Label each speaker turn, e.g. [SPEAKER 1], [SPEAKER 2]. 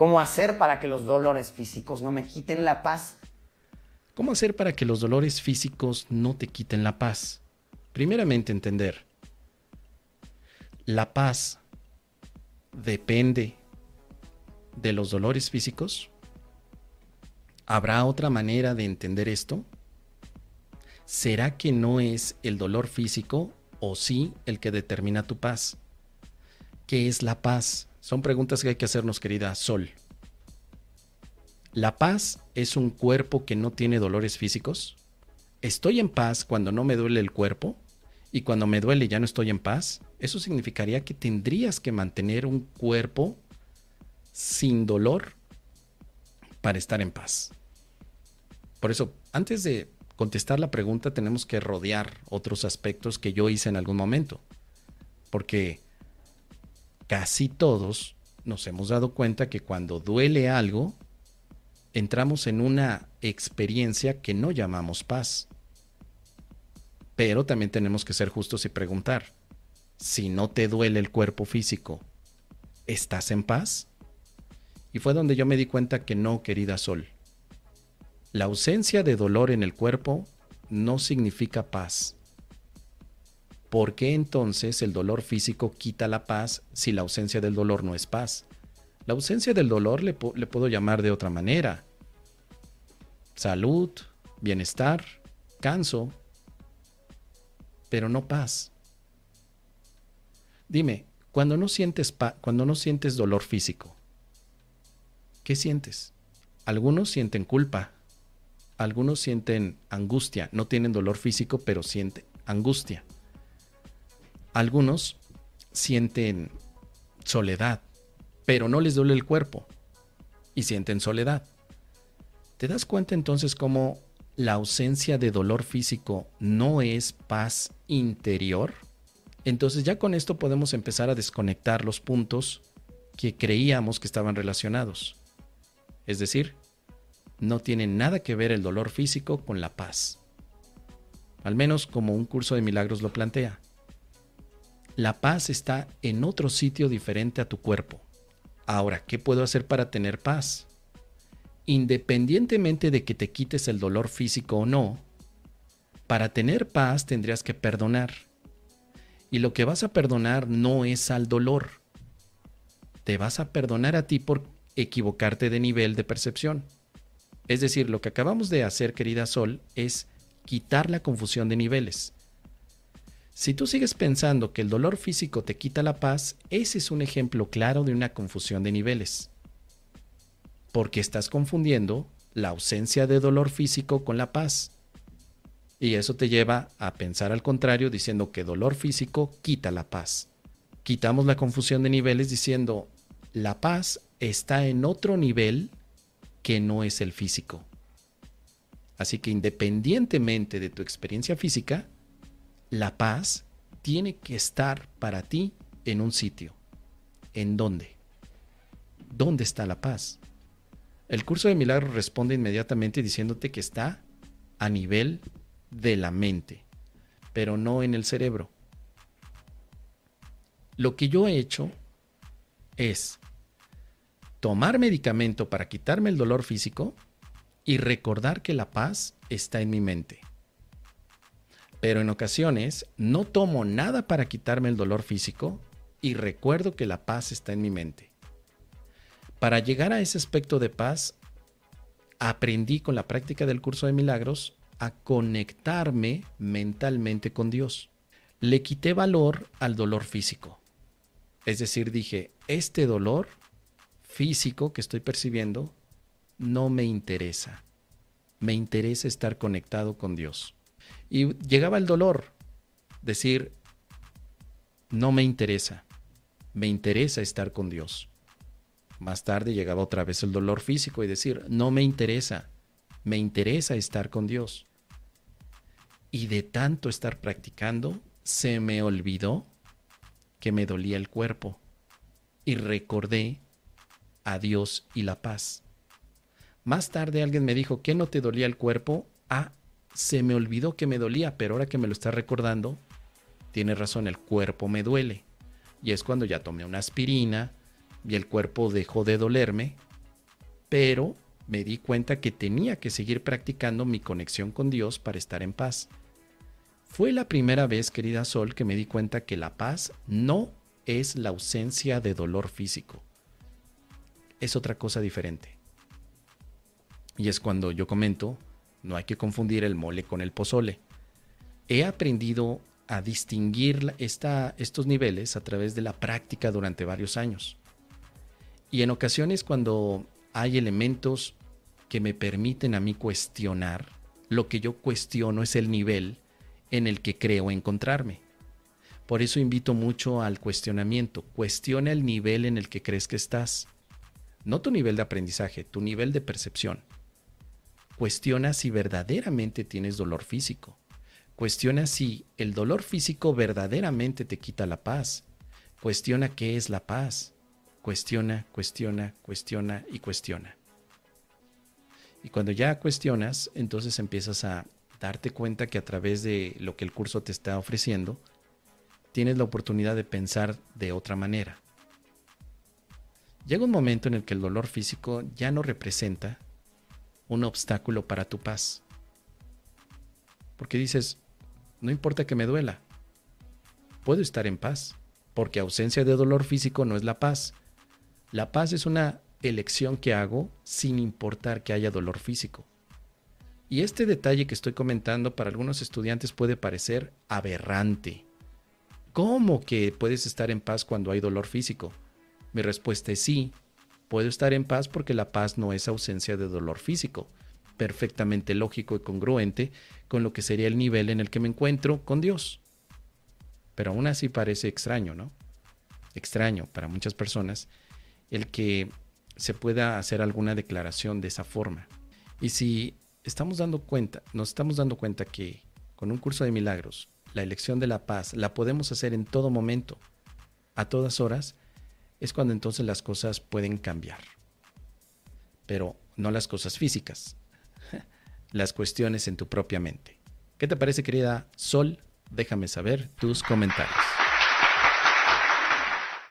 [SPEAKER 1] ¿Cómo hacer para que los dolores físicos no me quiten la paz?
[SPEAKER 2] ¿Cómo hacer para que los dolores físicos no te quiten la paz? Primeramente entender, la paz depende de los dolores físicos. ¿Habrá otra manera de entender esto? ¿Será que no es el dolor físico o sí el que determina tu paz? ¿Qué es la paz? Son preguntas que hay que hacernos, querida Sol. ¿La paz es un cuerpo que no tiene dolores físicos? ¿Estoy en paz cuando no me duele el cuerpo? ¿Y cuando me duele ya no estoy en paz? Eso significaría que tendrías que mantener un cuerpo sin dolor para estar en paz. Por eso, antes de contestar la pregunta, tenemos que rodear otros aspectos que yo hice en algún momento. Porque casi todos nos hemos dado cuenta que cuando duele algo, entramos en una experiencia que no llamamos paz. Pero también tenemos que ser justos y preguntar, si no te duele el cuerpo físico, ¿estás en paz? Y fue donde yo me di cuenta que no, querida Sol. La ausencia de dolor en el cuerpo no significa paz. ¿Por qué entonces el dolor físico quita la paz si la ausencia del dolor no es paz? La ausencia del dolor le, puedo llamar de otra manera. Salud, bienestar, canso, pero no paz. Dime, cuando no sientes cuando no sientes dolor físico, ¿qué sientes? Algunos sienten culpa, algunos sienten angustia, no tienen dolor físico, pero sienten angustia. Algunos sienten soledad, pero no les duele el cuerpo y sienten soledad. ¿Te das cuenta entonces cómo la ausencia de dolor físico no es paz interior? Entonces ya con esto podemos empezar a desconectar los puntos que creíamos que estaban relacionados. Es decir, no tiene nada que ver el dolor físico con la paz. Al menos como un curso de milagros lo plantea. La paz está en otro sitio diferente a tu cuerpo. Ahora, ¿qué puedo hacer para tener paz? Independientemente de que te quites el dolor físico o no, para tener paz tendrías que perdonar. Y lo que vas a perdonar no es al dolor. Te vas a perdonar a ti por equivocarte de nivel de percepción. Es decir, lo que acabamos de hacer, querida Sol, es quitar la confusión de niveles. Si tú sigues pensando que el dolor físico te quita la paz, ese es un ejemplo claro de una confusión de niveles. Porque estás confundiendo la ausencia de dolor físico con la paz. Y eso te lleva a pensar al contrario diciendo que dolor físico quita la paz. Quitamos la confusión de niveles diciendo la paz está en otro nivel que no es el físico. Así que independientemente de tu experiencia física, la paz tiene que estar para ti en un sitio. ¿En dónde? ¿Dónde está la paz? El curso de milagros responde inmediatamente diciéndote que está a nivel de la mente, pero no en el cerebro. Lo que yo he hecho es tomar medicamento para quitarme el dolor físico y recordar que la paz está en mi mente. Pero en ocasiones no tomo nada para quitarme el dolor físico y recuerdo que la paz está en mi mente. Para llegar a ese aspecto de paz, aprendí con la práctica del curso de milagros a conectarme mentalmente con Dios. Le quité valor al dolor físico. Es decir, dije, este dolor físico que estoy percibiendo no me interesa. Me interesa estar conectado con Dios. Y llegaba el dolor, decir, no me interesa, me interesa estar con Dios. Más tarde llegaba otra vez el dolor físico y decir, no me interesa, me interesa estar con Dios. Y de tanto estar practicando, se me olvidó que me dolía el cuerpo y recordé a Dios y la paz. Más tarde alguien me dijo, ¿qué no te dolía el cuerpo? Ah, se me olvidó que me dolía, pero ahora que me lo está recordando, tiene razón, el cuerpo me duele. Y es cuando ya tomé una aspirina y el cuerpo dejó de dolerme pero me di cuenta que tenía que seguir practicando mi conexión con Dios para estar en paz. Fue la primera vez, querida Sol, que me di cuenta que la paz no es la ausencia de dolor físico. Es otra cosa diferente. Y es cuando yo comento, no hay que confundir el mole con el pozole. He aprendido a distinguir estos niveles a través de la práctica durante varios años. Y en ocasiones cuando hay elementos que me permiten a mí cuestionar, lo que yo cuestiono es el nivel en el que creo encontrarme. Por eso invito mucho al cuestionamiento. Cuestiona el nivel en el que crees que estás. No tu nivel de aprendizaje, tu nivel de percepción. Cuestiona si verdaderamente tienes dolor físico. Cuestiona si el dolor físico verdaderamente te quita la paz. Cuestiona qué es la paz. Cuestiona, cuestiona, cuestiona y cuestiona. Y cuando ya cuestionas, entonces empiezas a darte cuenta que a través de lo que el curso te está ofreciendo, tienes la oportunidad de pensar de otra manera. Llega un momento en el que el dolor físico ya no representa un obstáculo para tu paz. Porque dices, no importa que me duela, puedo estar en paz, porque ausencia de dolor físico no es la paz. La paz es una elección que hago sin importar que haya dolor físico. Y este detalle que estoy comentando para algunos estudiantes puede parecer aberrante. ¿Cómo que puedes estar en paz cuando hay dolor físico? Mi respuesta es sí. Puedo estar en paz porque la paz no es ausencia de dolor físico. Perfectamente lógico y congruente con lo que sería el nivel en el que me encuentro con Dios. Pero aún así parece extraño, ¿no? Extraño para muchas personas el que se pueda hacer alguna declaración de esa forma. Y si estamos dando cuenta, nos estamos dando cuenta que con un curso de milagros, la elección de la paz la podemos hacer en todo momento, a todas horas, es cuando entonces las cosas pueden cambiar. Pero no las cosas físicas, las cuestiones en tu propia mente. ¿Qué te parece, querida Sol? Déjame saber tus comentarios.